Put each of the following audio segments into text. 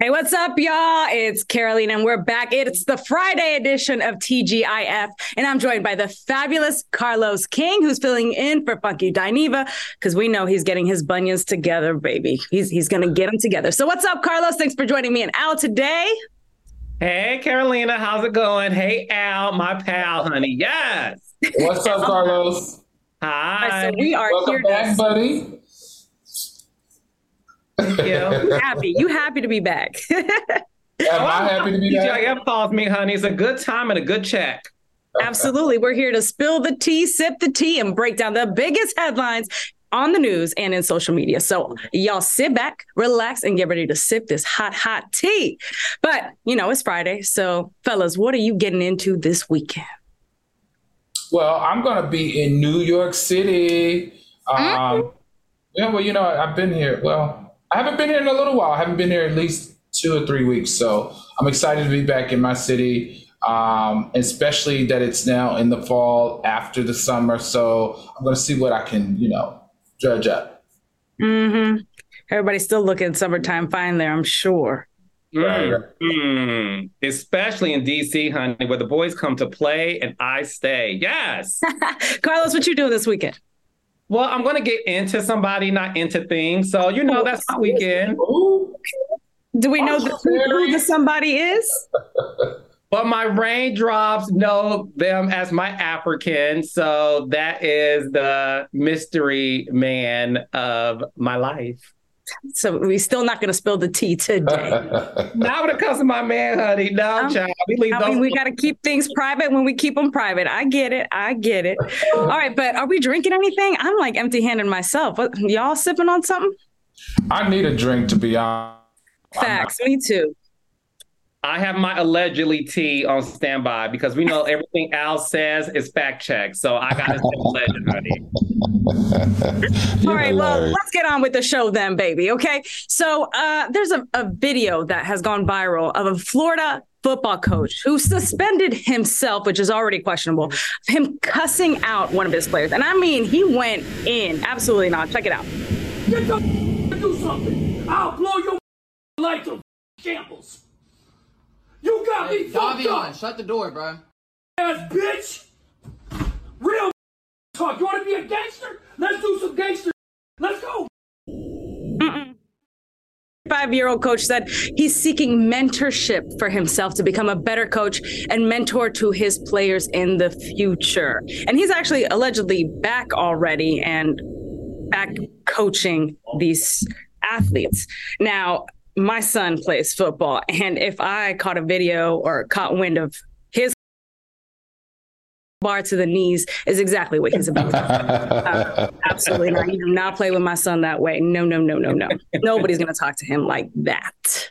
Hey, what's up, y'all? It's Caroline, and we're back. It's the Friday edition of TGIF, and I'm joined by the fabulous Carlos King, who's filling in for Funky Dineva, because we know he's getting his bunions together, baby. He's he's gonna get them together. So, what's up, Carlos? Thanks for joining me and Al today. Hey, Carolina, how's it going? Hey, Al, my pal, honey. Yes. What's up, Carlos? Hi. Right, so we are Welcome here back, to buddy. Thank you. you happy. You happy to be back. Am I happy to be back? TGIF calls me, honey. It's a good time and a good check. Absolutely. We're here to spill the tea, sip the tea, and break down the biggest headlines on the news and in social media. So y'all sit back, relax, and get ready to sip this hot, hot tea. But you know, it's Friday. So fellas, what are you getting into this weekend? Well, I'm going to be in New York City. Um, Yeah, well, you know, I've been here. Well, I haven't been here in a little while. I haven't been here at least two or three weeks. So I'm excited to be back in my city, um, especially that it's now in the fall after the summer. So I'm going to see what I can, you know, judge up. Mm-hmm. Everybody's still looking summertime fine there, I'm sure. Mm, mm. Especially in DC, honey, where the boys come to play and I stay. Yes. Carlos, what you doing this weekend? Well, I'm going to get into somebody, not into things. So, you know, that's my weekend. Do we know the, who the somebody is? But my raindrops know them as my African. So that is the mystery man of my life. So we still not going to spill the tea today. Not when it comes to my man, honey. No, Um, child. We leave I those. mean, we got to keep things private when we keep them private. I get it. I get it. All right, but are we drinking anything? I'm like empty handed myself. What, y'all sipping on something? I need a drink to be honest. Facts. Me too. I have my allegedly tea on standby because we know everything Al says is fact checked. So I got to say alleged, honey. All right, well, let's get on with the show then, baby. Okay. So uh, there's a, a video that has gone viral of a Florida football coach who suspended himself, which is already questionable, him cussing out one of his players. And I mean, he went in. Absolutely not. Check it out. Get the do something. I'll blow your life to shambles. You got me fucked Davion, up, shut the door, bro. ass bitch. Real talk. You want to be a gangster? Let's do some gangster. Let's go. Five year old coach said he's seeking mentorship for himself to become a better coach and mentor to his players in the future. And he's actually allegedly back already and back coaching these athletes. Now, my son plays football, and if I caught a video or caught wind of his bar to the knees is exactly what he's about. Uh, absolutely not. You do not play with my son that way. No, no, no, no, no. Nobody's going to talk to him like that.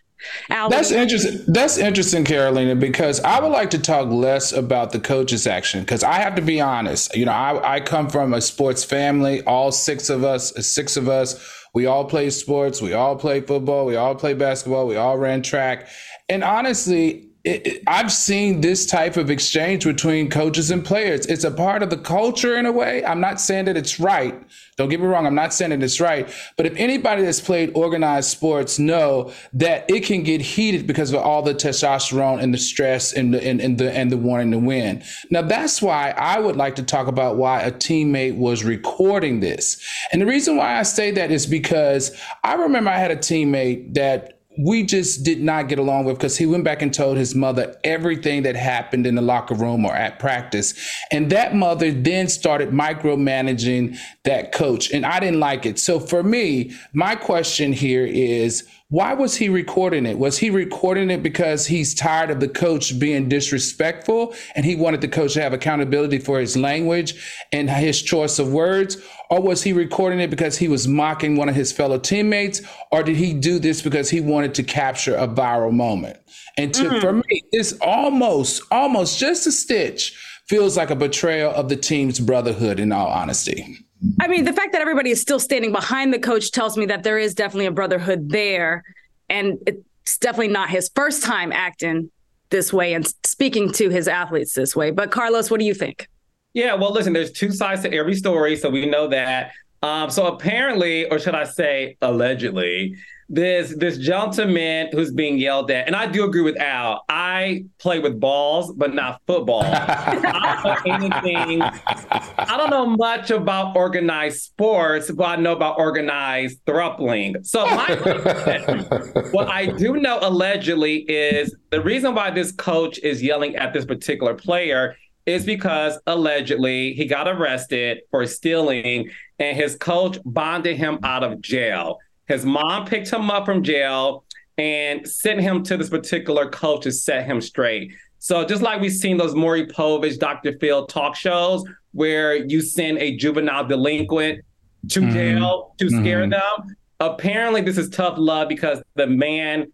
Al, That's interesting. That's interesting, Carolina, because I would like to talk less about the coach's action. Because I have to be honest, you know, I, I come from a sports family. All six of us, six of us, we all play sports. We all play football. We all play basketball. We all ran track. And honestly, it, it- I've seen this type of exchange between coaches and players. It's a part of the culture in a way. I'm not saying that it's right. Don't get me wrong. I'm not saying that it's right. But if anybody that's played organized sports know that it can get heated because of all the testosterone and the stress and the and, and the and the wanting to win. Now that's why I would like to talk about why a teammate was recording this. And the reason why I say that is because I remember I had a teammate that we just did not get along with because he went back and told his mother everything that happened in the locker room or at practice. And that mother then started micromanaging that coach. And I didn't like it. So for me, my question here is why was he recording it? Was he recording it because he's tired of the coach being disrespectful and he wanted the coach to have accountability for his language and his choice of words? Or was he recording it because he was mocking one of his fellow teammates? Or did he do this because he wanted to capture a viral moment? And to, mm. for me, this almost, almost just a stitch feels like a betrayal of the team's brotherhood, in all honesty. I mean, the fact that everybody is still standing behind the coach tells me that there is definitely a brotherhood there. And it's definitely not his first time acting this way and speaking to his athletes this way. But Carlos, what do you think? Yeah, well, listen, there's two sides to every story. So we know that. Um, so apparently, or should I say allegedly, this this gentleman who's being yelled at, and I do agree with Al. I play with balls, but not football. I don't know anything. I don't know much about organized sports, but I know about organized thruppling. So my what I do know allegedly is the reason why this coach is yelling at this particular player is because allegedly he got arrested for stealing and his coach bonded him out of jail. His mom picked him up from jail and sent him to this particular coach to set him straight. So just like we've seen those Maury Povich, Dr. Phil talk shows where you send a juvenile delinquent to mm-hmm. jail to scare mm-hmm. them. Apparently, this is tough love because the man,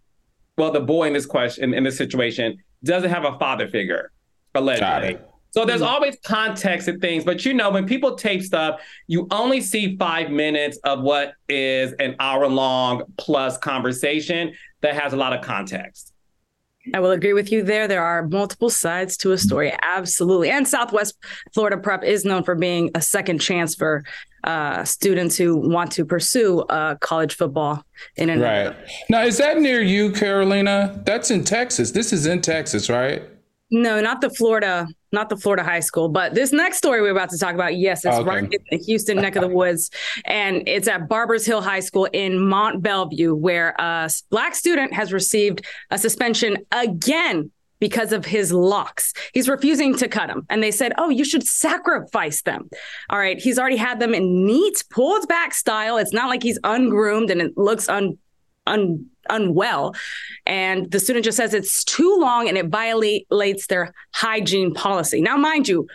well, the boy in this question, in this situation, doesn't have a father figure, allegedly. So there's hmm. always context and things, but you know, when people tape stuff, you only see five minutes of what is an hour long plus conversation that has a lot of context. I will agree with you there. There are multiple sides to a story. Absolutely. And Southwest Florida Prep is known for being a second chance for uh, students who want to pursue uh, college football in and Right. Now, is that near you, Carolina? That's in Texas. This is in Texas, right? No, not the Florida, not the Florida high school, but this next story we're about to talk about, yes, it's oh, okay. right in the Houston neck of the woods, and it's at Barbers Hill High School in Mont Belvieu, where a black student has received a suspension again because of his locks. He's refusing to cut them. And they said, oh, you should sacrifice them. All right. He's already had them in neat, pulled back style. It's not like he's ungroomed and it looks un un, unwell. And the student just says it's too long and it violates their hygiene policy. Now, mind you,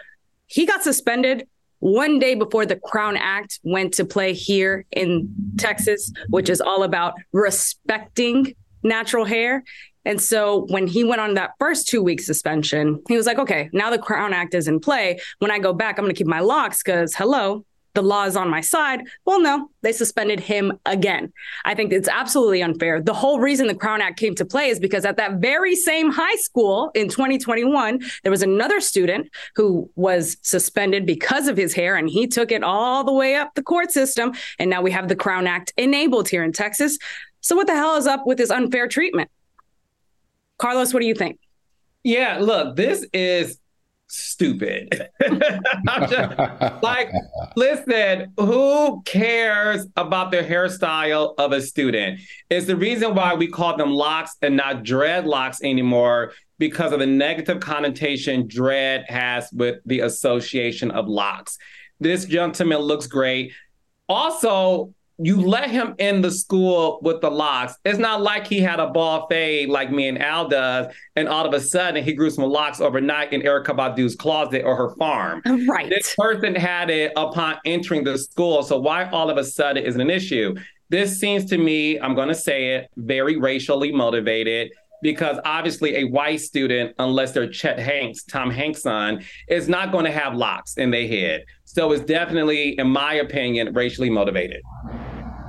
he got suspended one day before the Crown Act went to play here in Texas, which is all about respecting natural hair. And so when he went on that first two week suspension, he was like, okay, now the Crown Act is in play. When I go back, I'm going to keep my locks because, hello, the law is on my side. Well, no, they suspended him again. I think it's absolutely unfair. The whole reason the Crown Act came to play is because at that very same high school in 2021, there was another student who was suspended because of his hair, and he took it all the way up the court system. And now we have the Crown Act enabled here in Texas. So, what the hell is up with this unfair treatment? Carlos, what do you think? Yeah, look, this is stupid. just, like, listen, who cares about the hairstyle of a student? It's the reason why we call them locks and not dreadlocks anymore because of the negative connotation dread has with the association of locks. This gentleman looks great. Also, you mm-hmm. let him in the school with the locks. It's not like he had a ball fade like me and Al does, and all of a sudden he grew some locks overnight in Erykah Badu's closet or her farm. Right. This person had it upon entering the school. So why all of a sudden is an issue? This seems to me, I'm going to say it, very racially motivated because obviously a white student, unless they're Chet Hanks, Tom Hanks' son, is not going to have locks in their head. So it's definitely, in my opinion, racially motivated.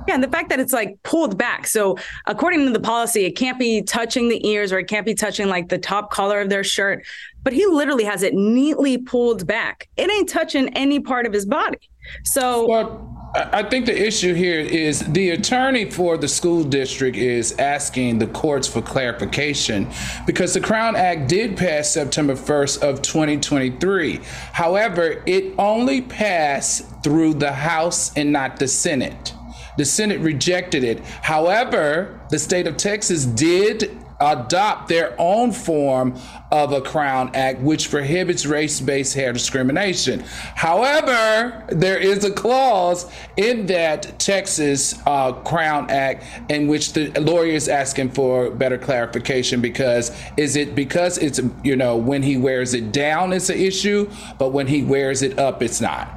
Yeah, and the fact that it's like pulled back. So according to the policy, it can't be touching the ears or it can't be touching like the top collar of their shirt. But he literally has it neatly pulled back. It ain't touching any part of his body. So well, I think the issue here is the attorney for the school district is asking the courts for clarification because the Crown Act did pass September 1st of 2023. However, it only passed through the House and not the Senate. The Senate rejected it. However, the state of Texas did adopt their own form of a Crown Act, which prohibits race based hair discrimination. However, there is a clause in that Texas uh, Crown Act in which the lawyer is asking for better clarification because is it because it's, you know, when he wears it down, it's an issue, but when he wears it up, it's not.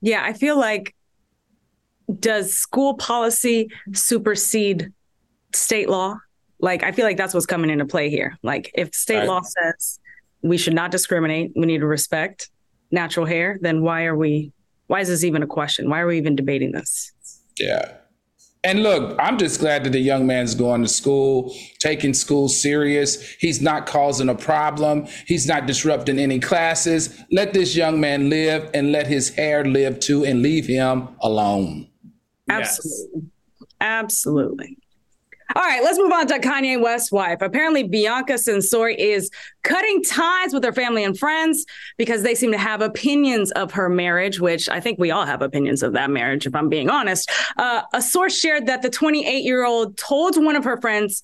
Yeah, I feel like does school policy supersede state law? Like, I feel like that's what's coming into play here. Like, if state right. law says we should not discriminate, we need to respect natural hair, then why are we, why is this even a question? Why are we even debating this? Yeah. And look, I'm just glad that the young man's going to school, taking school serious. He's not causing a problem. He's not disrupting any classes. Let this young man live and let his hair live too and leave him alone. Absolutely. Yes. Absolutely. All right, let's move on to Kanye West's wife. Apparently, Bianca Censori is cutting ties with her family and friends because they seem to have opinions of her marriage, which I think we all have opinions of that marriage, if I'm being honest. Uh, a source shared that the 28 year old told one of her friends,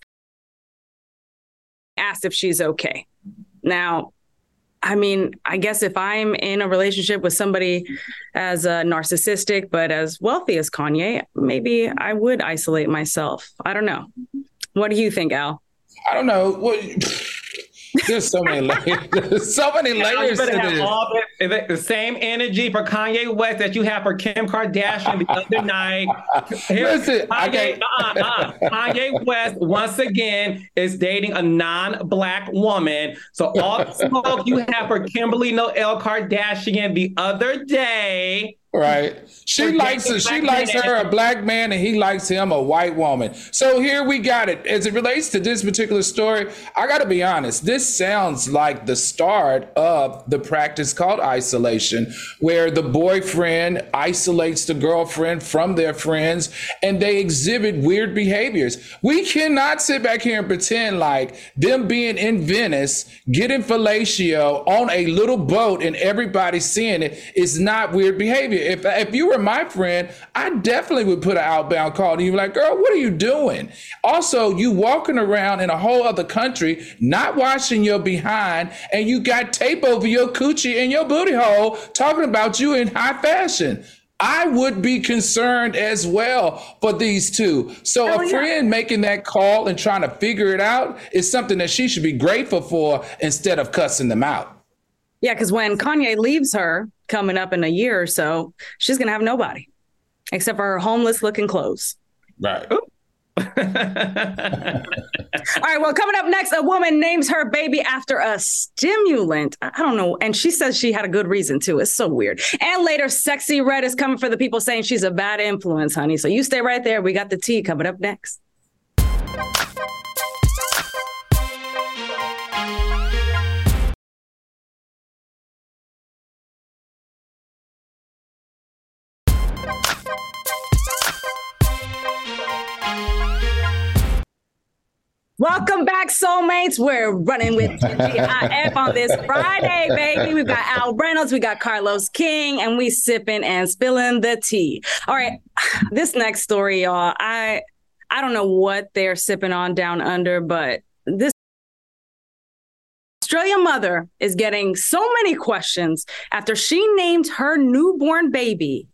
asked if she's okay. Now, I mean, I guess if I'm in a relationship with somebody as uh, narcissistic but as wealthy as Kanye, maybe I would isolate myself. I don't know. What do you think, Al? I don't know. What there's so many layers. so many layers to this. All the, the, same energy for Kanye West that you have for Kim Kardashian the other night. Listen, Kanye, uh, uh, Kanye West once again is dating a non-black woman. So all the smoke you have for Kimberly Noel Kardashian the other day Right. She likes. She likes her a black man and he likes him a white woman. So here we got it. As it relates to this particular story, I got to be honest. This sounds like the start of the practice called isolation, where the boyfriend isolates the girlfriend from their friends and they exhibit weird behaviors. We cannot sit back here and pretend like them being in Venice, getting fellatio on a little boat and everybody seeing it is not weird behavior if if you were my friend, I definitely would put an outbound call to you, like, girl, what are you doing? Also, you walking around in a whole other country, not washing your behind, and you got tape over your coochie and your booty hole, talking about you in high fashion. I would be concerned as well for these two. So oh, a friend yeah. making that call and trying to figure it out is something that she should be grateful for instead of cussing them out. Yeah, because when Kanye leaves her, coming up in a year or so, she's going to have nobody except for her homeless looking clothes. Right. All right. Well, coming up next, a woman names her baby after a stimulant. I don't know. And she says she had a good reason too. It's so weird. And later, Sexyy Red is coming for the people saying she's a bad influence, honey. So you stay right there. We got the tea coming up next. Welcome back, soulmates. We're running with TGIF on this Friday, baby. We've got Al Reynolds, we got Carlos King, and we sipping and spilling the tea. All right, this next story, y'all. I I don't know what they're sipping on down under, but this Australian mother is getting so many questions after she named her newborn baby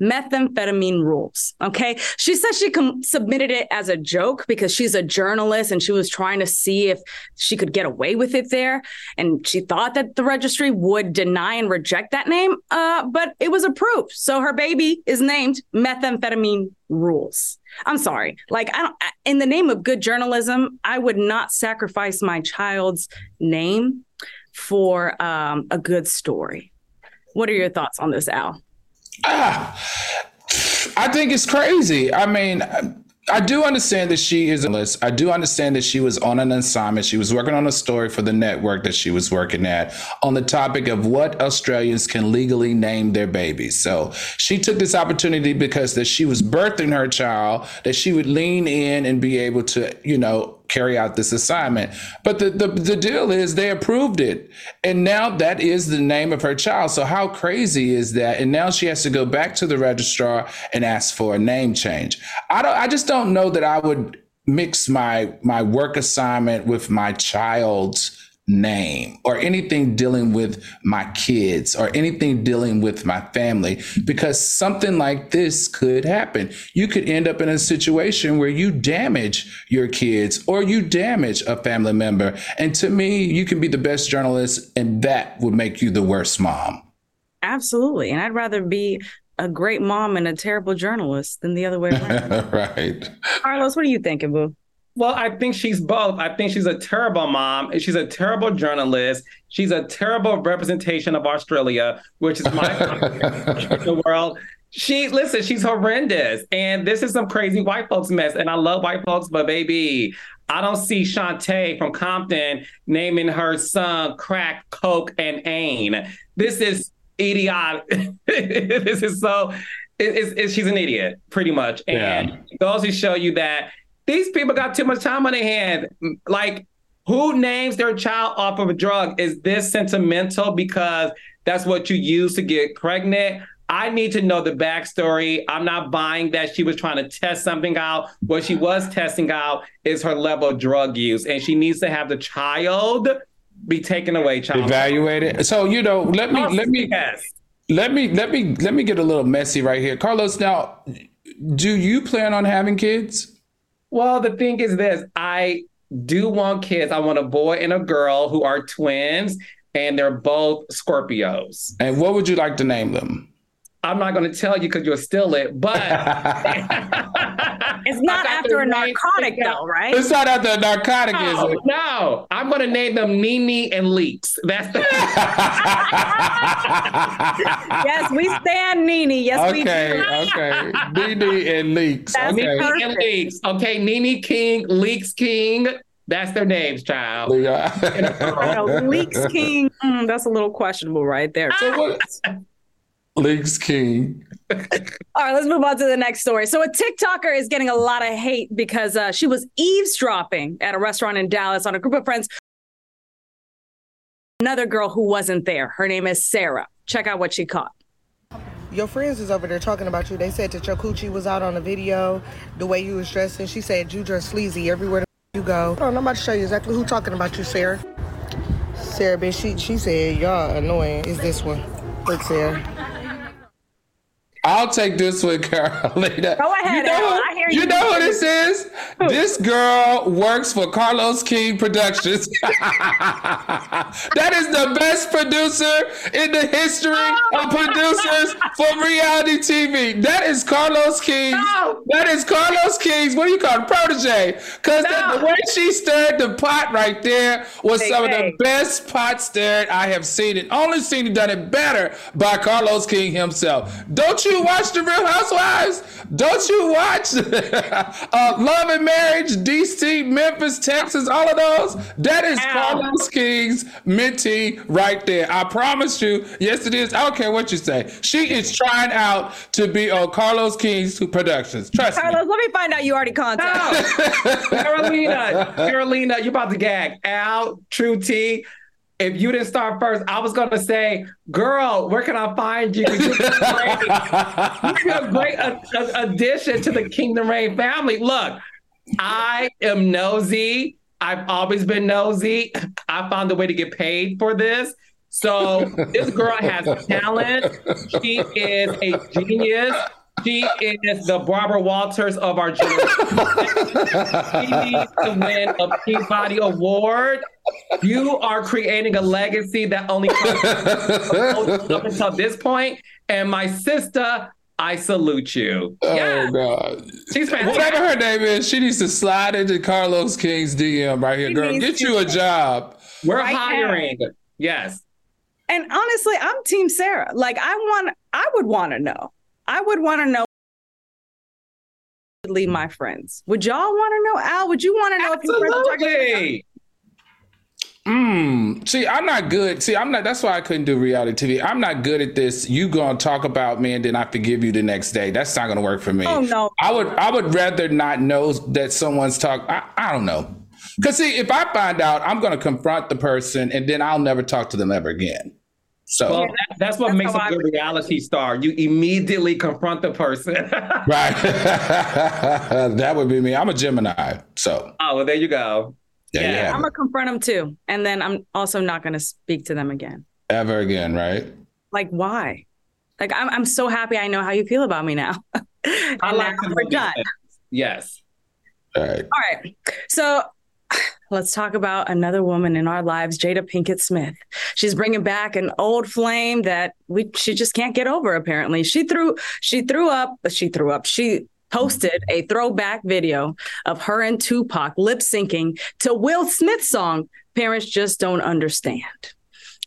methamphetamine rules. Okay. She says she com- submitted it as a joke because she's a journalist and she was trying to see if she could get away with it there. And she thought that the registry would deny and reject that name, uh, but it was approved. So her baby is named methamphetamine rules. I'm sorry. Like, I don't, in the name of good journalism, I would not sacrifice my child's name for um, a good story. What are your thoughts on this, Al? Ah, I think it's crazy. I mean, I do understand that she is a list. I do understand that she was on an assignment. She was working on a story for the network that she was working at on the topic of what Australians can legally name their babies. So she took this opportunity because that she was birthing her child, that she would lean in and be able to, you know, carry out this assignment. But the, the, the deal is they approved it. And now that is the name of her child. So how crazy is that? And now she has to go back to the registrar and ask for a name change. I don't I just don't know that I would mix my my work assignment with my child's name or anything dealing with my kids or anything dealing with my family because something like this could happen. You could end up in a situation where you damage your kids or you damage a family member. And to me, you can be the best journalist and that would make you the worst mom. Absolutely. And I'd rather be a great mom and a terrible journalist than the other way around. right. Carlos, what are you thinking, Boo? Well, I think she's both. I think she's a terrible mom. She's a terrible journalist. She's a terrible representation of Australia, which is my the world. She listen, she's horrendous. And this is some crazy white folks mess. And I love white folks, but baby, I don't see Shantae from Compton naming her son crack, coke, and ain. This is idiotic. this is so she's an idiot, pretty much. And yeah. it goes to show you that these people got too much time on their hands. Like, who names their child off of a drug? Is this sentimental because that's what you use to get pregnant? I need to know the backstory. I'm not buying that she was trying to test something out. What she was testing out is her level of drug use, and she needs to have the child be taken away. Child evaluated. So you know, let me let me yes. let me let me let me get a little messy right here, Carlos. Now, do you plan on having kids? Well, the thing is this I do want kids. I want a boy and a girl who are twins, and they're both Scorpios. And what would you like to name them? I'm not going to tell you because you'll steal it, but it's not after a narcotic, though, right? It's not after a narcotic, no, is it? No, I'm going to name them Nini and Leaks. That's the. yes, we stand Nini. Yes, okay, we do. okay, Nini and Leaks. That's okay, Nini and Leaks. Okay, Nini King, Leaks King. That's their names, child. Leaks King. Mm, that's a little questionable right there. So what? Leaks King. All right, let's move on to the next story. So, a TikToker is getting a lot of hate because uh, she was eavesdropping at a restaurant in Dallas on a group of friends. Another girl who wasn't there. Her name is Sarah. Check out what she caught. Your friends is over there talking about you. They said that your coochie was out on the video, the way you was dressing. She said you dress sleazy everywhere you go. On, I'm about to show you exactly who talking about you, Sarah. Sarah, bitch, she, she said, y'all annoying. Is this one. Look, Sarah. I'll take this one, Carolina. Go ahead. You know, I hear you. You know who this is? This girl works for Carlos King Productions. that is the best producer in the history of producers for reality TV. That is Carlos King. No. That is Carlos King's. What do you call it? Protege. Because no. the, the, way she stirred the pot right there was hey, some hey. of the best pot stirred I have seen it. Only seen it done it better by Carlos King himself. Don't you? You watch The Real Housewives? Don't you watch uh, Love and Marriage, DC, Memphis, Texas, all of those? That is Ow. Carlos King's mentee right there. I promise you. Yes, it is. I don't care what you say. She is trying out to be on Carlos King's productions. Trust Carlos, me. let me find out you already contacted. No. Carolina, Carolina, you're about to gag. Al, True T, if you didn't start first, I was gonna say, "Girl, where can I find you? You're a great a, a, addition to the Kingdom Reign family." Look, I am nosy. I've always been nosy. I found a way to get paid for this. So this girl has talent. She is a genius. She is the Barbara Walters of our generation. she needs to win a Peabody Award. You are creating a legacy that only up until this point. And my sister, I salute you. Oh yeah. God. She's fantastic. Whatever her name is, she needs to slide into Carlos King's DM right here. She Girl, get you a job. We're right hiring. Now. Yes. And honestly, I'm Team Sarah. Like I want I would want to know I would want to know leave my friends. Would y'all want to know, Al? Would you want to know Absolutely. if your friends Mm. See, I'm not good. See, I'm not. That's why I couldn't do reality TV. I'm not good at this. You gonna talk about me and then I forgive you the next day. That's not gonna work for me. Oh no. I would. I would rather not know that someone's talk. I, I don't know. Because see, if I find out, I'm going to confront the person, and then I'll never talk to them ever again. So well, that, that's what That's makes a good would- reality star. You immediately confront the person. right, that would be me. I'm a Gemini, so oh, well, there you go. yeah, Yeah, you I'm gonna confront them too, and then I'm also not gonna speak to them again. ever again, right? Like, why? Like, I'm I'm so happy I know how you feel about me now. and I like now to we're done. Yes. All right. All right. So let's talk about another woman in our lives, Jada Pinkett Smith. She's bringing back an old flame that we she just can't get over. Apparently, she threw she threw up. She threw up. She posted a throwback video of her and Tupac lip syncing to Will Smith's song "Parents Just Don't Understand,"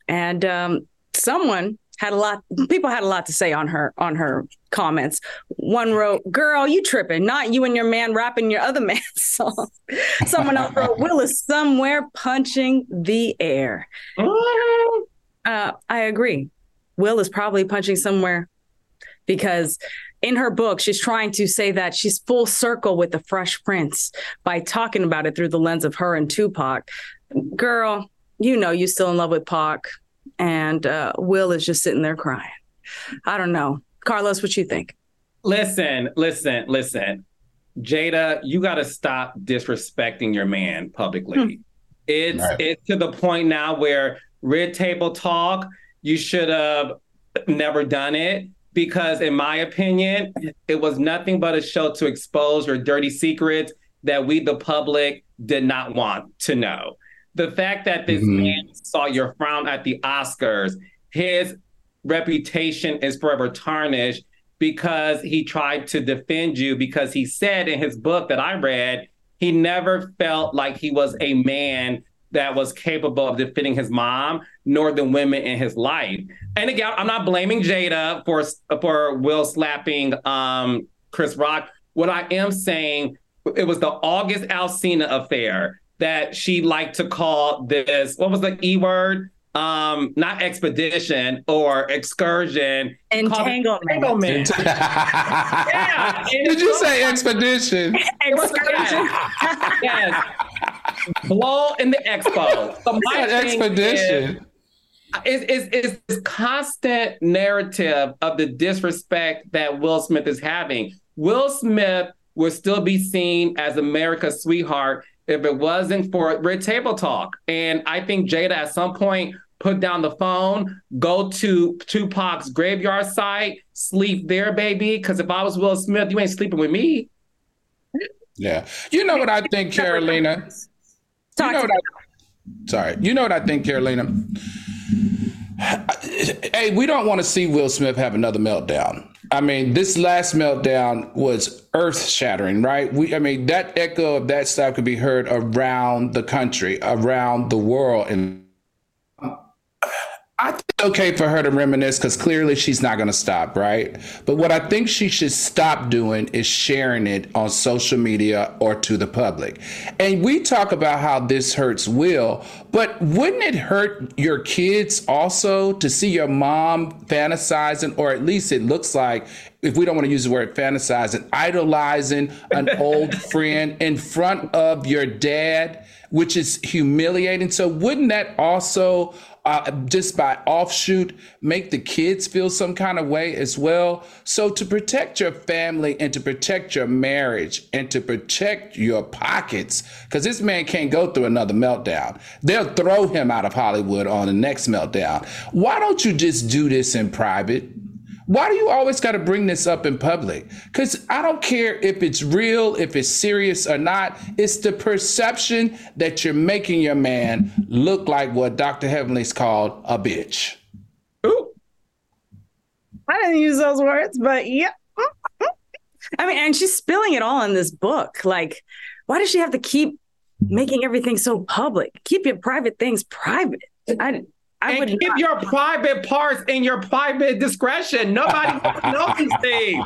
and um, someone had a lot people had a lot to say on her on her comments. One wrote girl you tripping. Not you and your man rapping your other man's song. Someone else wrote will is somewhere punching the air. Uh, i agree. Will is probably punching somewhere because in her book she's trying to say that she's full circle with the fresh prince by talking about it through the lens of her and tupac. Girl you know you still in love with pac and uh, will is just sitting there crying i don't know carlos what you think Listen, listen, listen. Jada, you got to stop disrespecting your man publicly. It's Right. it's to the point now where red table talk, you should have never done it because in my opinion, it was nothing but a show to expose your dirty secrets that we the public did not want to know. The fact that this Mhm. man saw your frown at the Oscars, his reputation is forever tarnished because he tried to defend you because he said in his book that I read, he never felt like he was a man that was capable of defending his mom nor the women in his life. And again, I'm not blaming Jada for for Will slapping um, Chris Rock. What I am saying, it was the August Alsina affair that she liked to call this. What was the e word? Um, not expedition or excursion. Entanglement. entanglement. Yeah, Did you say expedition? Excursion. yes. Blow in the expo. So my thing expedition. is, is, is this constant narrative of the disrespect that Will Smith is having. Will Smith would still be seen as America's sweetheart if it wasn't for Red Table Talk. And I think Jada at some point put down the phone, go to Tupac's graveyard site, sleep there, baby. Because if I was Will Smith, you ain't sleeping with me. Yeah. You know what I think, Carolina? Talk you know what I, sorry. You know what I think, Carolina? Hey, we don't want to see Will Smith have another meltdown. I mean, this last meltdown was earth shattering, right? We, I mean, that echo of that stuff could be heard around the country, around the world, and I think it's okay for her to reminisce because clearly she's not going to stop, right? But what I think she should stop doing is sharing it on social media or to the public. And we talk about how this hurts Will, but wouldn't it hurt your kids also to see your mom fantasizing, or at least it looks like, if we don't want to use the word fantasizing, idolizing an old friend in front of your dad, which is humiliating. So wouldn't that also uh, just by offshoot make the kids feel some kind of way as well. So to protect your family and to protect your marriage and to protect your pockets because this man can't go through another meltdown. They'll throw him out of hollywood on the next meltdown. Why don't you just do this in private why do you always got to bring this up in public? Because I don't care if it's real, if it's serious or not. It's the perception that you're making your man look like what Dr. Heavenly's called a bitch. Ooh. I didn't use those words, but yeah. I mean, and she's spilling it all in this book. Like, why does she have to keep making everything so public? Keep your private things private. I, I and would keep not. your private parts in your private discretion. Nobody wants to know these things.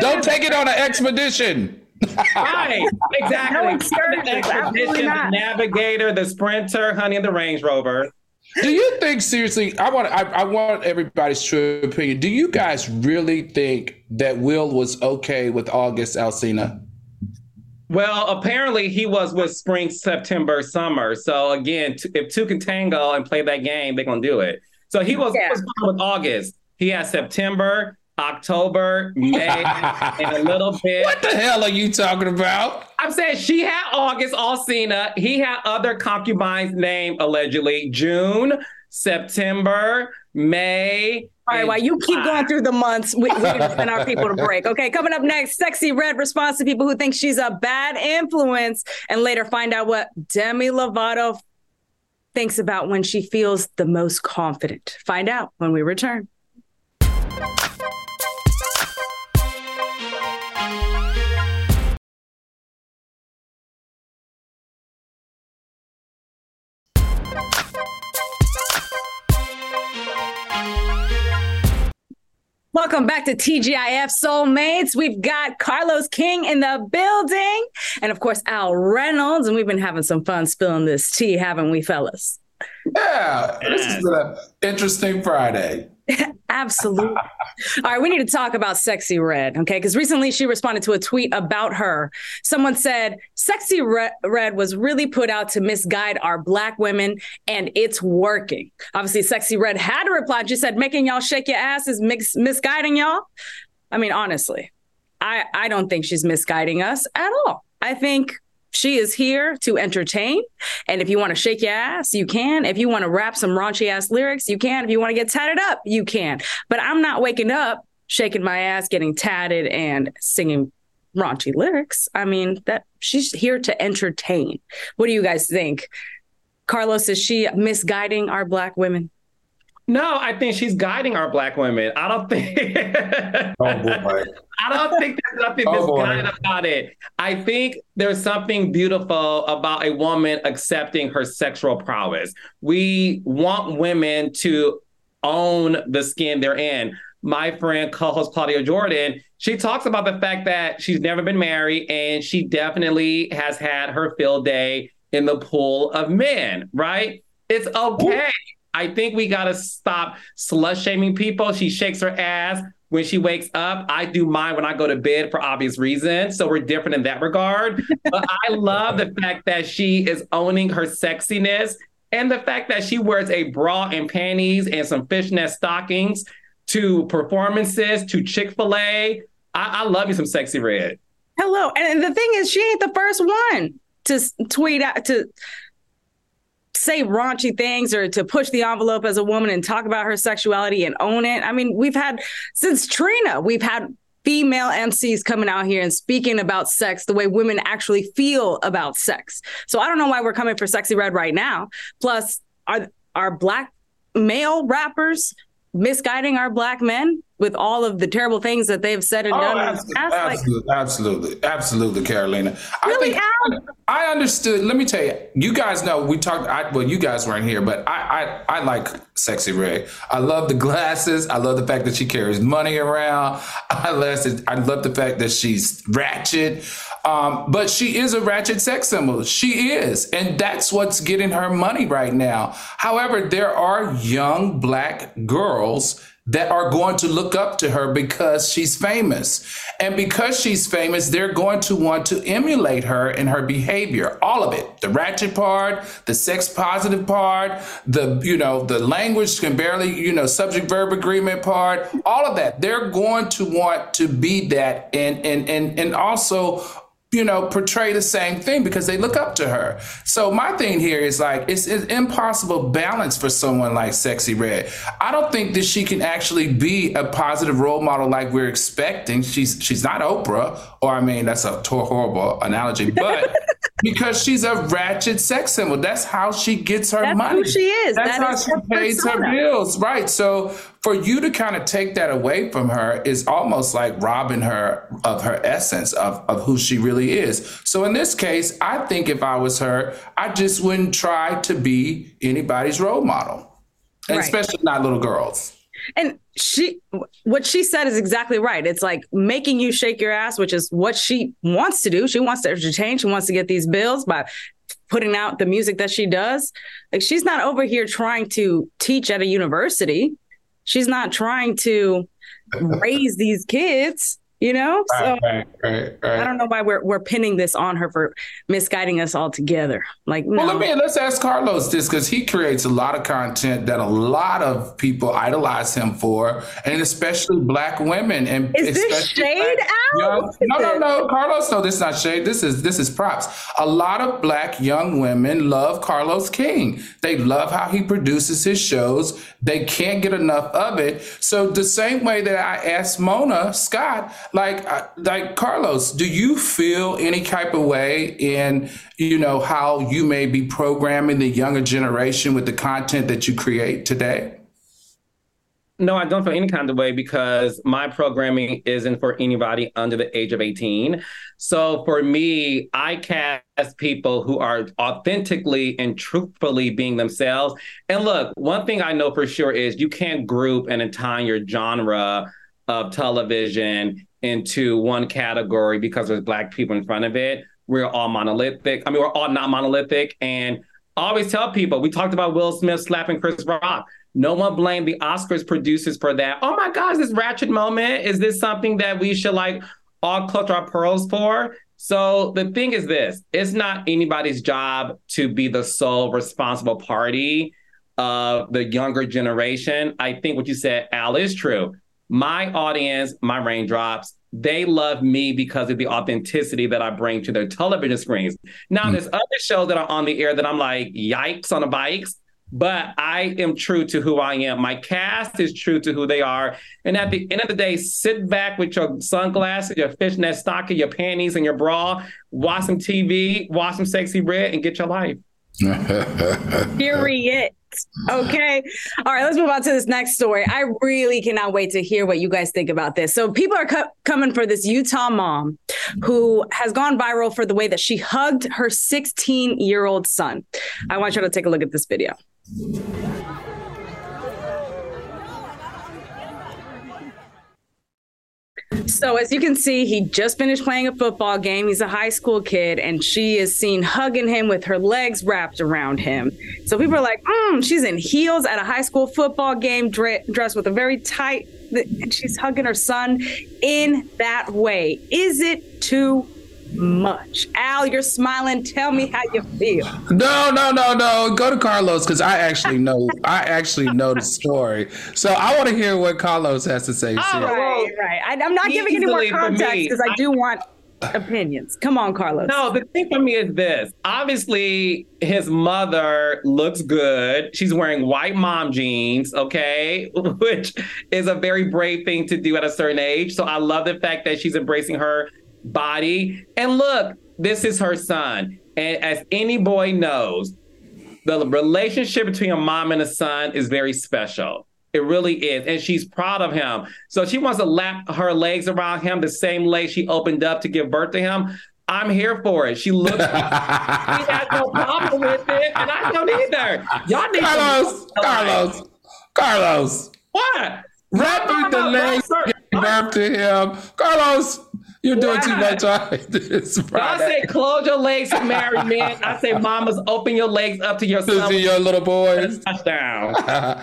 Don't take it on an expedition. Right, exactly. No the expedition, the navigator, the sprinter, honey, and the Range Rover. Do you think seriously? I want I, I want everybody's true opinion. Do you guys really think that Will was okay with August Alsina? Well, apparently he was with spring, September, summer. So again, t- if two can tango and play that game, they're gonna do it. So he was, Yeah. he was with August. He had September, October, May, and a little bit. What the hell are you talking about? I'm saying she had August, Alsina. He had other concubines named allegedly June, September, May. All right, while you keep going through the months, we, to send our people to break. Okay, coming up next, Sexyy Red responds to people who think she's a bad influence and later find out what Demi Lovato thinks about when she feels the most confident. Find out when we return. Welcome back to TGIF Soulmates. We've got Carlos King in the building, and of course, Al Reynolds. And we've been having some fun spilling this tea, haven't we, fellas? Yeah, this is an interesting Friday. Absolutely. All right, we need to talk about Sexyy Red, okay? Because recently she responded to a tweet about her. Someone said, Sexyy Red was really put out to misguide our Black women, and it's working. Obviously, Sexyy Red had to reply. She said, making y'all shake your ass is mix- misguiding y'all. I mean, honestly, I, I don't think she's misguiding us at all. I think she is here to entertain. And if you want to shake your ass, you can. If you want to rap some raunchy ass lyrics, you can. If you want to get tatted up, you can. But I'm not waking up, shaking my ass, getting tatted, and singing raunchy lyrics. I mean, that she's here to entertain. What do you guys think? Carlos, is she misguiding our black women? No, I think she's guiding our black women. I don't think. Oh boy. I don't think there's nothing Oh, misguided about it. I think there's something beautiful about a woman accepting her sexual prowess. We want women to own the skin they're in. My friend, co-host Claudia Jordan, she talks about the fact that she's never been married and she definitely has had her field day in the pool of men, right? It's okay. I think we got to stop slut shaming people. She shakes her ass when she wakes up. I do mine when I go to bed for obvious reasons. So we're different in that regard. but I love the fact that she is owning her sexiness and the fact that she wears a bra and panties and some fishnet stockings to performances, to Chick fil A. I, I love you some Sexyy Red. Hello. And the thing is, she ain't the first one to tweet out to say raunchy things or to push the envelope as a woman and talk about her sexuality and own it. I mean, we've had since Trina, we've had female MCs coming out here and speaking about sex the way women actually feel about sex. So I don't know why we're coming for Sexyy Red right now. Plus, are are black male rappers misguiding our black men with all of the terrible things that they've said and Oh, done the absolutely. Like, absolutely, absolutely, absolutely, Carolina. Really, I think I understood. Let me tell you, you guys know we talked. I, well, you guys weren't here, but I, I, I like Sexyy Red. I love the glasses. I love the fact that she carries money around. I love, I love the fact that she's ratchet. Um, but she is a ratchet sex symbol. She is, and that's what's getting her money right now. However, there are young black girls that are going to look up to her because she's famous. And because she's famous, they're going to want to emulate her in her behavior. All of it. The ratchet part, the sex positive part, the, you know, the language can barely, you know, subject verb agreement part, all of that. They're going to want to be that and and and and also you know, portray the same thing because they look up to her. So my thing here is like it's an impossible balance for someone like Sexyy Red. I don't think that she can actually be a positive role model like we're expecting. She's she's not Oprah, or I mean that's a horrible analogy, but because she's a ratchet sex symbol, that's how she gets her That's money. who she is. That's That how is she pays her bills, right? So for you to kind of take that away from her is almost like robbing her of her essence of, of who she really is. So in this case, I think if I was her, I just wouldn't try to be anybody's role model, and Right. especially not little girls. and she what she said is exactly right it's like making you shake your ass which is what she wants to do she wants to entertain she wants to get these bills by putting out the music that she does like she's not over here trying to teach at a university she's not trying to raise these kids you know? So right, right, right, I don't know why we're we're pinning this on her for misguiding us all together. Like, no. well, let me let's ask Carlos this because he creates a lot of content that a lot of people idolize him for, and especially black women. And is this shade out? no, no, no, Carlos. No, this is not shade. This is this is props. A lot of black young women love Carlos King. They love how he produces his shows. They can't get enough of it. So the same way that I asked Mona Scott, like uh, like Carlos, do you feel any type of way in you know how you may be programming the younger generation with the content that you create today? No, I don't feel any kind of way because my programming isn't for anybody under the age of 18. So for me, I cast people who are authentically and truthfully being themselves. And look, one thing I know for sure is you can't group an entire genre of television into one category because there's black people in front of it. We're all monolithic. I mean, we're all not monolithic. And I always tell people, we talked about Will Smith slapping Chris Rock no one blamed the Oscars producers for that. Oh my gosh, this ratchet moment. Is this something that we should like all clutch our pearls for? So the thing is this it's not anybody's job to be the sole responsible party of the younger generation. I think what you said, Al, is true. My audience, my raindrops, they love me because of the authenticity that I bring to their television screens. Now, mm-hmm. there's other shows that are on the air that I'm like, yikes on the bikes but I am true to who I am. My cast is true to who they are. And at the end of the day, sit back with your sunglasses, your fishnet stocking, your panties, and your bra, watch some TV, watch some Sexyy Red, and get your life. Period. Okay. All right, let's move on to this next story. I really cannot wait to hear what you guys think about this. So, people are co- coming for this Utah mom who has gone viral for the way that she hugged her 16 year old son. I want you to take a look at this video. So, as you can see, he just finished playing a football game. He's a high school kid, and she is seen hugging him with her legs wrapped around him. So, people are like, mm, she's in heels at a high school football game, dressed with a very tight, and she's hugging her son in that way. Is it too much. Al, you're smiling. Tell me how you feel. No, no, no, no. Go to Carlos because I actually know. I actually know the story. So I want to hear what Carlos has to say. All right, right. I, am not giving any more context because I do want opinions. Come on, Carlos. No, the thing for me is this. Obviously, his mother looks good. She's wearing white mom jeans, okay, which is a very brave thing to do at a certain age. So I love the fact that she's embracing her body. And look, this is her son. And as any boy knows, the relationship between a mom and a son is very special. It really is. And she's proud of him. So she wants to lap her legs around him, the same leg she opened up to give birth to him. I'm here for it. She looks, she has no problem with it, and I don't either. Y'all need Carlos, Carlos, Carlos. What? Wrapping the legs, give birth to him. Carlos, you're doing too much. I say close your legs to marry men. I say mamas open your legs up to your son. To your little boys. Touchdown.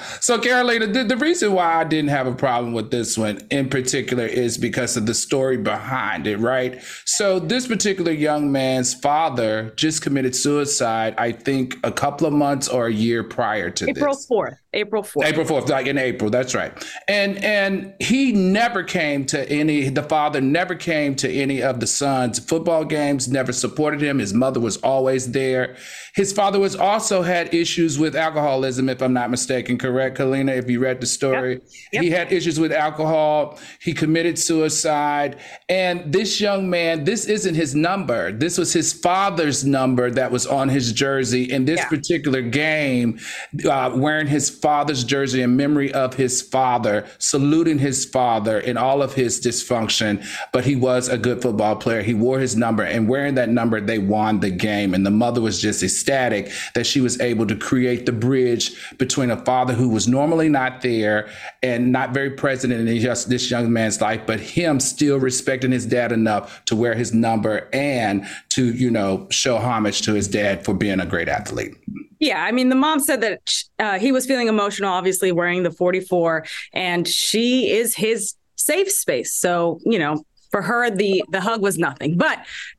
so Carolina, the, the reason why I didn't have a problem with this one in particular is because of the story behind it, right? So this particular young man's father just committed suicide, I think a couple of months or a year prior to April this. April 4th. April 4th. April 4th, like in April, that's right. And and he never came to any the father never came to any of the son's football games, never supported him. His mother was always there. His father was also had issues with alcoholism, if I'm not mistaken, correct, Kalina? If you read the story, yep. Yep. he had issues with alcohol. He committed suicide. And this young man, this isn't his number. This was his father's number that was on his jersey in this yeah. particular game, uh, wearing his father's jersey in memory of his father, saluting his father in all of his dysfunction. But he was a good football player. He wore his number, and wearing that number, they won the game. And the mother was just ecstatic that she was able to create the bridge between a father who was normally not there and not very present in this, young man's life, but him still respecting his dad enough to wear his number and to, you know, show homage to his dad for being a great athlete. Yeah, I mean, the mom said that uh, he was feeling emotional, obviously wearing the 44, and she is his safe space. So, you know, For her, the the hug was nothing. But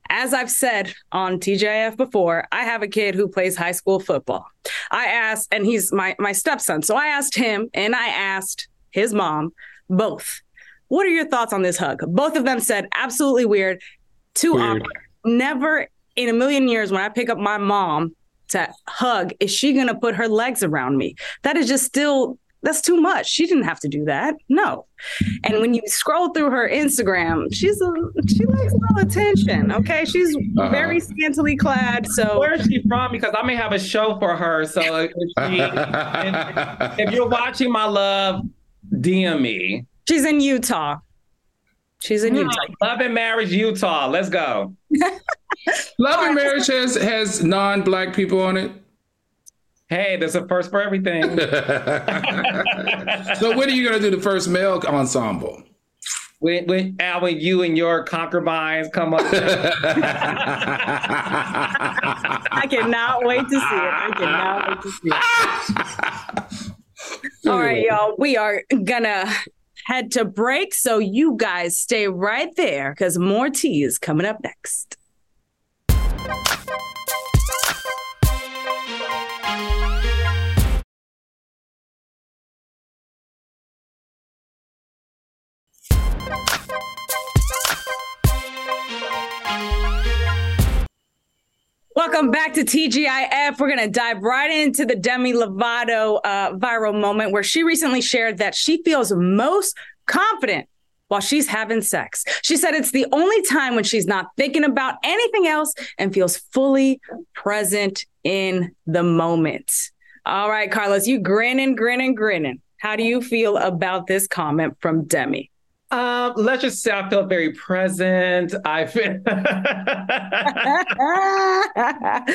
as I've said on TGIF before, I have a kid who plays high school football. I asked, and he's my my stepson. So I asked him and I asked his mom both. What are your thoughts on this hug? Both of them said absolutely weird, too weird. awkward. Never in a million years when I pick up my mom to hug, is she going to put her legs around me? That is just still that's too much. She didn't have to do that. No. And when you scroll through her Instagram, she's a she likes a little attention. Okay. She's uh-huh. very scantily clad. So where is she from? Because I may have a show for her. So if, she, if, if you're watching my love, DM me. She's in Utah. She's in Utah. Love and Marriage, Utah. Let's go. Love and Marriage has has non-black people on it. Hey, there's a first for everything. so when are you gonna do the first male ensemble? When when Al, when you and your concubines come up. I cannot wait to see it. I cannot wait to see it. All right, y'all. We are gonna head to break. So you guys stay right there because more tea is coming up next. Welcome back to TGIF. We're going to dive right into the Demi Lovato uh, viral moment where she recently shared that she feels most confident while she's having sex. She said it's the only time when she's not thinking about anything else and feels fully present in the moment. All right, Carlos, you grinning, grinning, grinning. How do you feel about this comment from Demi? Um, let's just say I feel very present. I feel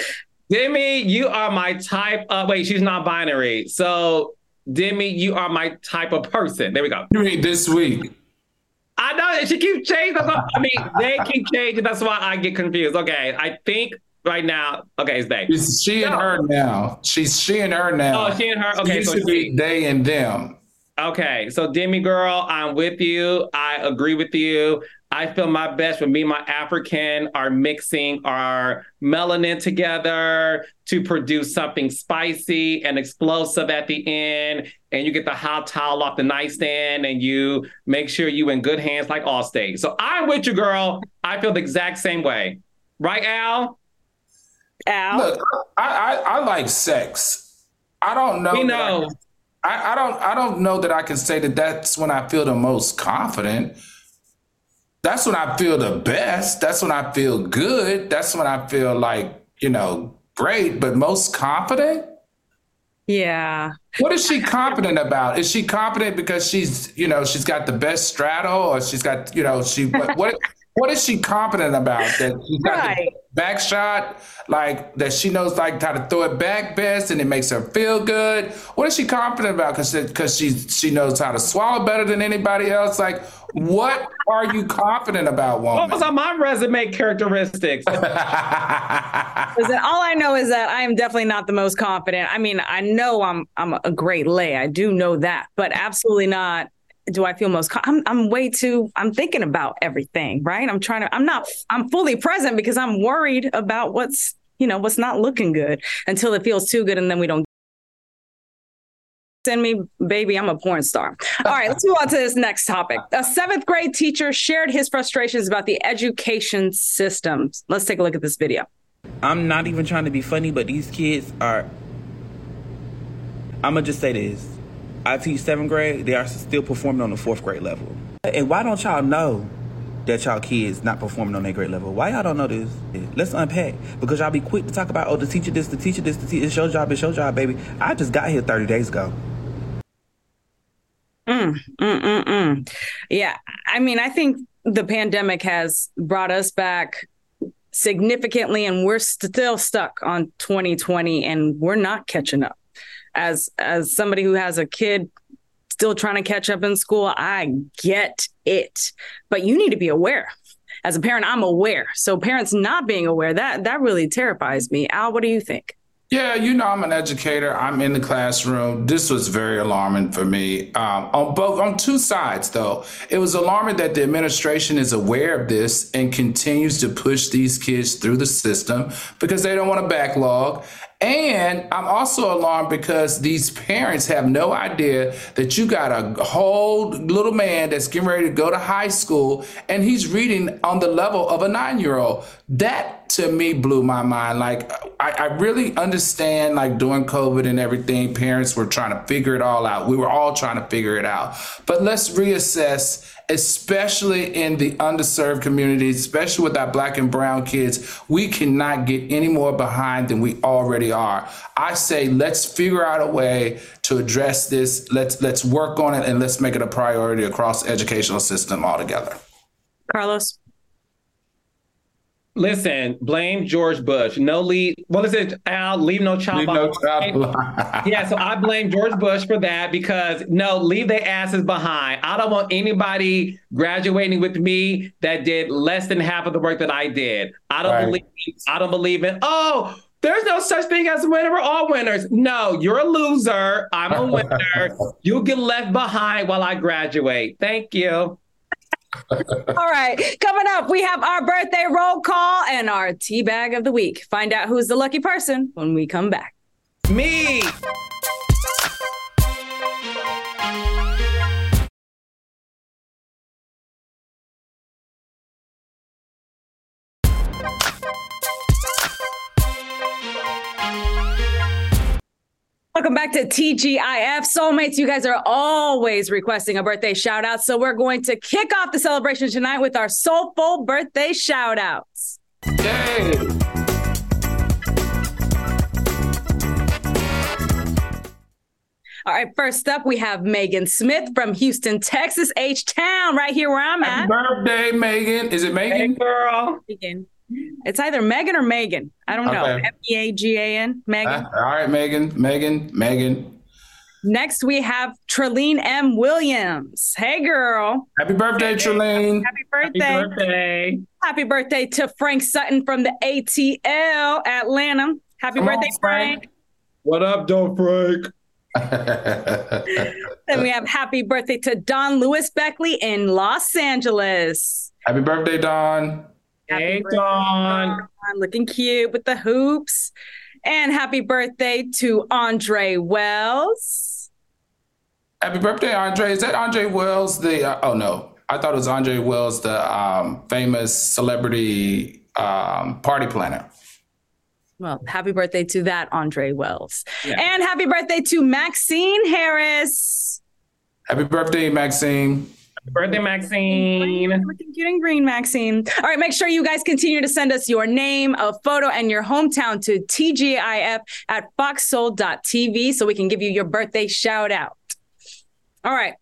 Demi, you are my type of wait, she's not binary. So Demi, you are my type of person. There we go. You mean this week? I know she keeps changing. I mean, they keep changing. That's why I get confused. Okay, I think right now. Okay, it's they. It's she and her now. She's she and her now. Oh, she and her. Okay, so she, they and them. Okay, so Demi girl, I'm with you. I agree with you. I feel my best when me and my African are mixing our melanin together to produce something spicy and explosive at the end. And you get the hot towel off the nightstand and you make sure you in good hands like Allstate. So I'm with you, girl. I feel the exact same way. Right, Al? Al? Look, I, I, I like sex. I don't know. We know. I, I don't I don't know that I can say that that's when I feel the most confident. That's when I feel the best. That's when I feel good. That's when I feel like, you know, great, but most confident? Yeah. What is she confident about? Is she confident because she's, you know, she's got the best straddle or she's got, you know, she what what, what is she confident about? That she's got right. the back shot, like that she knows like how to throw it back best and it makes her feel good. What is she confident about? Because because she she knows how to swallow better than anybody else. Like what are you confident about, woman? What was on my resume characteristics? Listen, all I know is that I am definitely not the most confident. I mean, I know I'm I'm a great lay. I do know that, but absolutely not do I feel most I'm I'm way too I'm thinking about everything, right? I'm trying to I'm not I'm fully present because I'm worried about what's, you know, what's not looking good until it feels too good and then we don't send me baby i'm a porn star. All right let's move on to this next topic. A seventh grade teacher shared his frustrations about the education system. Let's take a look at this video. I'm not even trying to be funny but these kids are i'm gonna just say this I teach seventh grade, they are still performing on the fourth grade level. And why don't y'all know that y'all kids not performing on their grade level? Why y'all don't know this? Let's unpack. Because y'all be quick to talk about, oh, the teacher this, the teacher this, the teacher, it's your job, it's your job, baby. I just got here 30 days ago. Mm, mm, mm, mm. Yeah. I mean, I think the pandemic has brought us back significantly and we're still stuck on 2020 and we're not catching up as as somebody who has a kid still trying to catch up in school, I get it. But you need to be aware. As a parent, I'm aware. So parents not being aware, that that really terrifies me. Al, what do you think? Yeah, you know, I'm an educator. I'm in the classroom. This was very alarming for me. Um, on both, on two sides, though, it was alarming that the administration is aware of this and continues to push these kids through the system because they don't want to backlog. And I'm also alarmed because these parents have no idea that you got a whole little man that's getting ready to go to high school and he's reading on the level of a nine year old. That to me blew my mind. Like, I, I, really understand, like, during COVID and everything, parents were trying to figure it all out. We were all trying to figure it out. But let's reassess especially in the underserved communities, especially with our black and brown kids, we cannot get any more behind than we already are. I say let's figure out a way to address this. Let's let's work on it and let's make it a priority across the educational system altogether. Carlos. Listen, blame George Bush. No leave. What is it, Al? Leave no child leave behind. No child yeah, so I blame George Bush for that because no, leave their asses behind. I don't want anybody graduating with me that did less than half of the work that I did. I don't right. believe. I don't believe in. Oh, there's no such thing as a winner. We're all winners. No, you're a loser. I'm a winner. you get left behind while I graduate. Thank you. All right. Coming up, we have our birthday roll call and our tea bag of the week. Find out who's the lucky person when we come back. Me. Welcome back to TGIF Soulmates. You guys are always requesting a birthday shout out. So we're going to kick off the celebration tonight with our soulful birthday shout outs. Yay! All right, first up, we have Megan Smith from Houston, Texas, H Town, right here where I'm Happy at. birthday, Megan. Is it Megan? Hey, girl. Megan. It's either Megan or Megan. I don't know. M E A G A N. Megan. Uh, all right, Megan. Megan. Megan. Next, we have Trelene M. Williams. Hey, girl. Happy birthday, Trelene. Happy birthday. Happy birthday. Happy birthday to Frank Sutton from the ATL Atlanta. Happy Come birthday, on, Frank. Frank. What up, Don Frank? then we have happy birthday to Don Lewis Beckley in Los Angeles. Happy birthday, Don. Hey, Dawn. Looking cute with the hoops. And happy birthday to Andre Wells. Happy birthday, Andre. Is that Andre Wells? The uh, oh no, I thought it was Andre Wells, the um, famous celebrity um, party planner. Well, happy birthday to that Andre Wells, yeah. and happy birthday to Maxine Harris. Happy birthday, Maxine birthday, Maxine. And green, Maxine. All right, make sure you guys continue to send us your name, a photo, and your hometown to TGIF at foxsoul.tv so we can give you your birthday shout out. All right,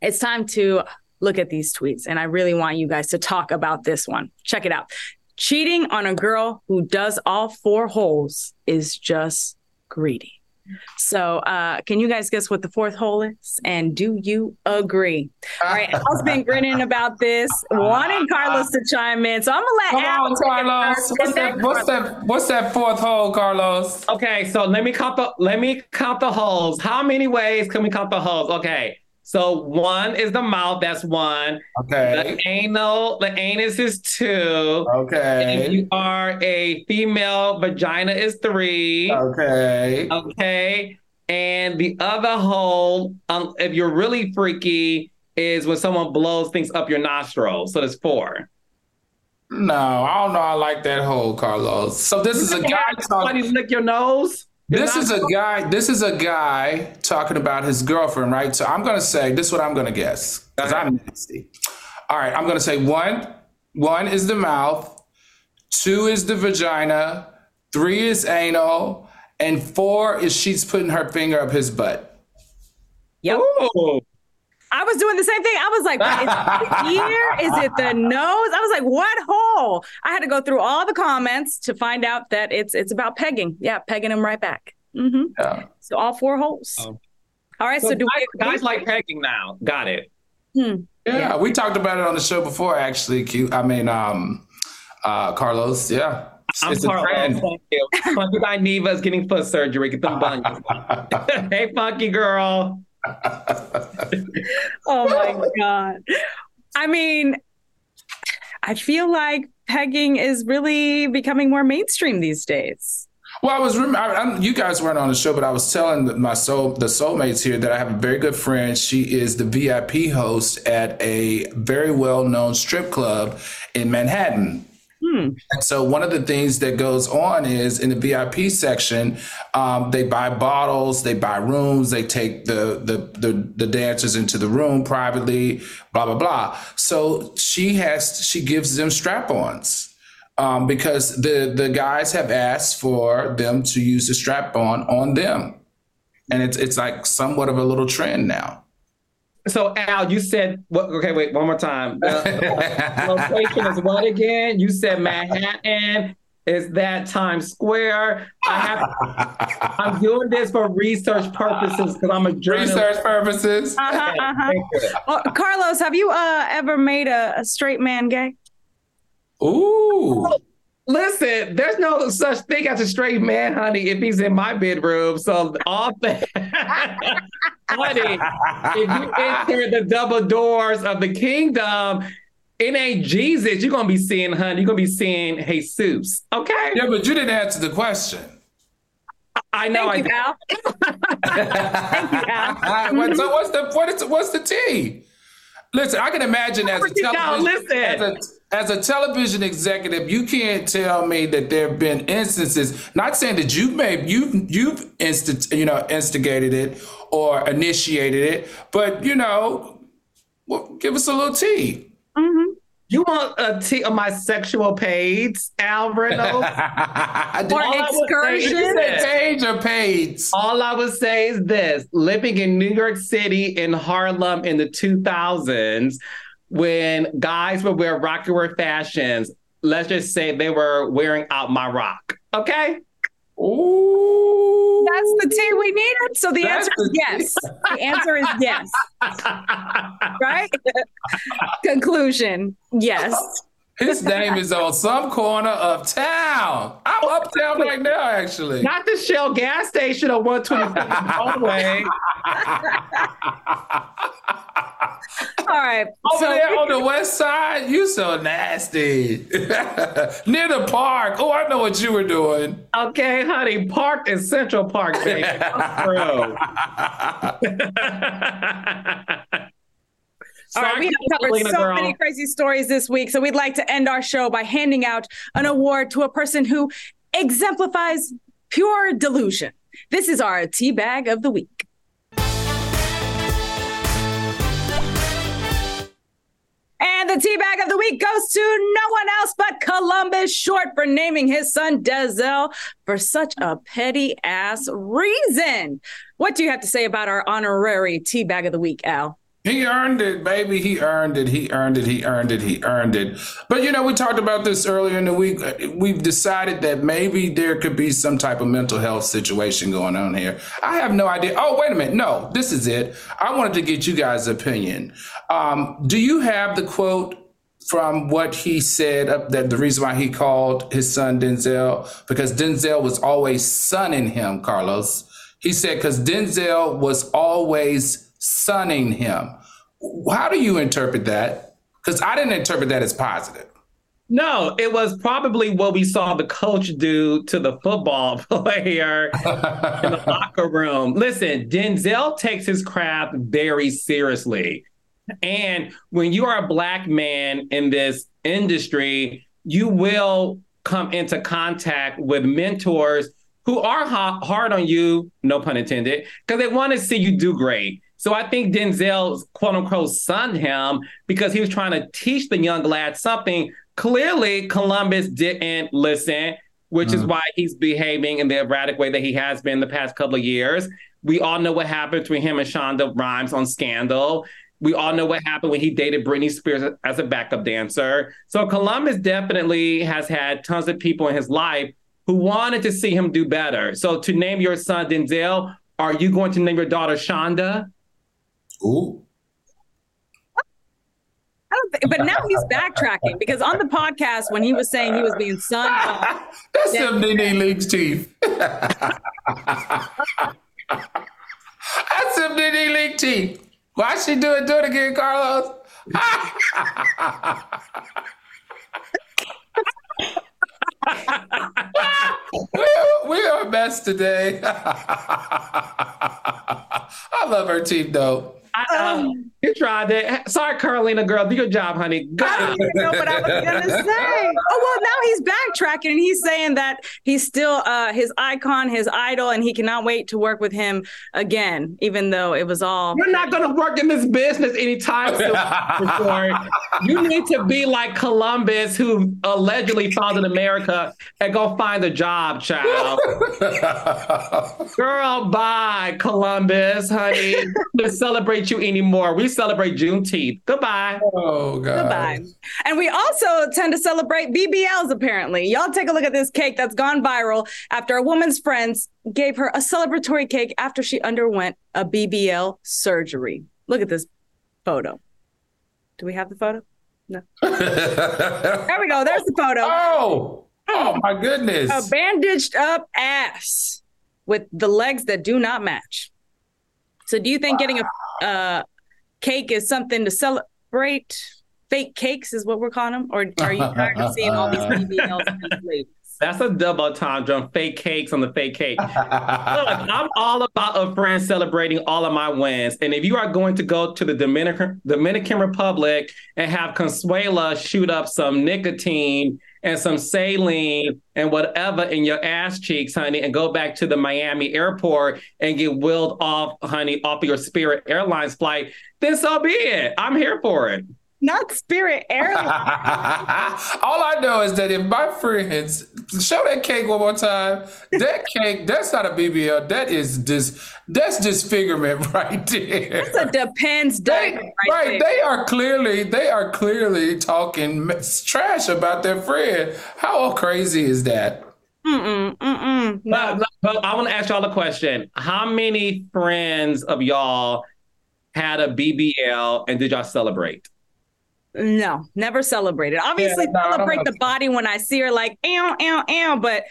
it's time to look at these tweets, and I really want you guys to talk about this one. Check it out. Cheating on a girl who does all four holes is just greedy. So, uh, can you guys guess what the fourth hole is? And do you agree? All right, Al's been grinning about this, wanting Carlos to chime in. So I'm gonna let Come Al. On, Carlos. What's that, what's that? What's that fourth hole, Carlos? Okay, so let me count the let me count the holes. How many ways can we count the holes? Okay. So one is the mouth, that's one. Okay. The anal, the anus is two. Okay. If you are a female, vagina is three. Okay. Okay. And the other hole, um, if you're really freaky, is when someone blows things up your nostrils. So there's four. No, I don't know. I like that hole, Carlos. So this is a guy talking. Somebody lick your nose. This is a guy. This is a guy talking about his girlfriend, right? So I'm gonna say this. is what I'm gonna guess because I'm nasty. All right, I'm gonna say one. One is the mouth. Two is the vagina. Three is anal, and four is she's putting her finger up his butt. Yep. Ooh. I was doing the same thing. I was like, is it the ear? Is it the nose? I was like, what hole? I had to go through all the comments to find out that it's it's about pegging. Yeah, pegging them right back. Mm-hmm. Yeah. So all four holes. Oh. All right. So, so do guys, we, guys like pegging now? Got it. Hmm. Yeah, yeah, we talked about it on the show before. Actually, Q. I mean, um, uh, Carlos. Yeah. I'm it's a part trend. Thank you. Funky Dineva is getting foot surgery. Get them bunions. hey, funky girl. Oh my God. I mean, I feel like pegging is really becoming more mainstream these days. Well, I was. rem- I, I, you guys weren't on the show, but I was telling my soul, the soulmates here, that I have a very good friend. She is the VIP host at a very well-known strip club in Manhattan. And so one of the things that goes on is in the VIP section, um, they buy bottles, they buy rooms, they take the, the the the dancers into the room privately, blah blah blah. So she has she gives them strap-ons um, because the the guys have asked for them to use the strap-on on them, and it's it's like somewhat of a little trend now. So Al, you said what? Okay, wait, one more time. The location is what again? You said Manhattan. Is that Times Square? I have. I'm doing this for research purposes because I'm a journalist. Research purposes. Uh-huh, uh-huh. Well, Carlos, have you uh, ever made a, a straight man gay? Ooh. Listen, there's no such thing as a straight man, honey, if he's in my bedroom. So all that, honey, if you enter the double doors of the kingdom, it ain't Jesus. You're gonna be seeing, honey. You're gonna be seeing Jesus. Okay. Yeah, but you didn't answer the question. I know. Thank you, I, Al. Thank you, Al. What- so what's the what is what's the T? Listen, I can imagine as a Break it television listen. as a, as a television executive, you can't tell me that there have been instances. Not saying that you've made you've you've instant you know instigated it or initiated it, but you know, well, give us a little tea. Mm-hmm. you want a T on my sexual page, Al Reynolds? Or All I would say is excursion. Page or page? All I would say is this living in New York City in Harlem in the 2000s, when guys would wear Rocawear fashions, let's just say they were wearing out my rock. Okay? Ooh. That's the tea we needed. So the That's answer is the yes. The answer is yes. Right? Conclusion yes. His name is on some corner of town. I'm uptown right now, actually. Not the Shell gas station on 125 Broadway. All right. Over so there on the west side, you so nasty. Near the park. Oh, I know what you were doing. Okay, honey, Park in Central Park, baby. True. All right, we have covered so girl. many crazy stories this week. So we'd like to end our show by handing out an award to a person who exemplifies pure delusion. This is our tea bag of the week. And the tea bag of the week goes to no one else but Columbus Short for naming his son Denzel for such a petty ass reason. What do you have to say about our honorary tea bag of the week, Al? He earned it, baby. He earned it. He earned it. He earned it. He earned it. But you know, we talked about this earlier in the week. We've decided that maybe there could be some type of mental health situation going on here. I have no idea. Oh, wait a minute. No, this is it. I wanted to get you guys' opinion. Um, do you have the quote from what he said uh, that the reason why he called his son Denzel because Denzel was always sunning him, Carlos. He said because Denzel was always sunning him. How do you interpret that? Because I didn't interpret that as positive. No, it was probably what we saw the coach do to the football player in the locker room. Listen, Denzel takes his craft very seriously. And when you are a black man in this industry, you will come into contact with mentors who are ha- hard on you, no pun intended, because they want to see you do great. So I think Denzel, quote unquote son him because he was trying to teach the young lad something. Clearly, Columbus didn't listen, which is mm. why he's behaving in the erratic way that he has been the past couple of years. We all know what happened between him and Shonda Rhimes on Scandal. We all know what happened when he dated Britney Spears as a backup dancer. So Columbus definitely has had tons of people in his life who wanted to see him do better. So to name your son Denzel, are you going to name your daughter Shonda? Ooh. I don't think, but now he's backtracking because on the podcast when he was saying he was being son, that's them Nene Leakes teeth. that's Nene Leakes teeth. Why she do it? Do it again, Carlos. we, are mess today. I love her team though. I, uh, you tried it. Sorry, Carolina girl. Do your job, honey. Go. I don't even know what I was gonna say. Oh well, now he's backtracking and he's saying that he's still uh, his icon, his idol, and he cannot wait to work with him again, even though it was all. You're not gonna work in this business anytime soon. you need to be like Columbus, who allegedly founded America, and go find a job, child. girl, bye, Columbus, honey. To celebrate you anymore. We celebrate Juneteenth. Goodbye. Oh God. Goodbye. And we also tend to celebrate BBLs. Apparently, y'all take a look at this cake that's gone viral after a woman's friends gave her a celebratory cake after she underwent a BBL surgery. Look at this photo. Do we have the photo? No. there we go. There's the photo. Oh. Oh my goodness. A bandaged up ass with the legs that do not match. So, do you think wow. getting a uh, cake is something to celebrate? Fake cakes is what we're calling them, or are you tired of seeing all these BBLs and That's a double entendre. Fake cakes on the fake cake. Look, I'm all about a friend celebrating all of my wins. And if you are going to go to the Dominican Dominican Republic and have Consuela shoot up some nicotine and some saline and whatever in your ass cheeks, honey, and go back to the Miami airport and get wheeled off, honey, off of your Spirit Airlines flight, then so be it. I'm here for it. Not Spirit Airlines. All I know is that if my friends show that cake one more time, that cake, that's not a BBL. That is just that's disfigurement right there. That's a depends they, right, right they are clearly they are clearly talking trash about their friend. How crazy is that? Mm-mm, mm-mm, no. But, but I want to ask y'all a question. How many friends of y'all had a BBL and did y'all celebrate? No, never celebrated. Obviously, yeah, no, celebrate the body when I see her, like, ow, ow, ow. But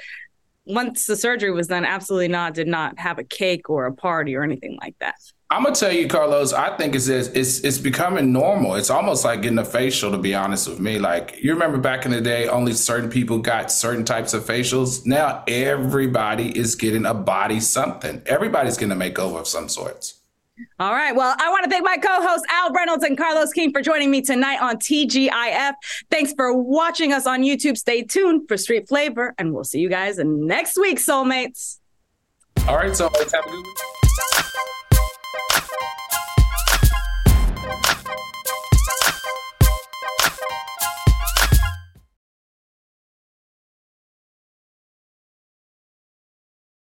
once the surgery was done, absolutely not. Did not have a cake or a party or anything like that. I'm gonna tell you, Carlos. I think it's it's it's becoming normal. It's almost like getting a facial. To be honest with me, like you remember back in the day, only certain people got certain types of facials. Now everybody is getting a body something. Everybody's getting a makeover of some sorts. All right. Well, I want to thank my co hosts, Al Reynolds and Carlos King, for joining me tonight on TGIF. Thanks for watching us on YouTube. Stay tuned for Street Flavor, and we'll see you guys next week, soulmates. All right, soulmates. Have a good one.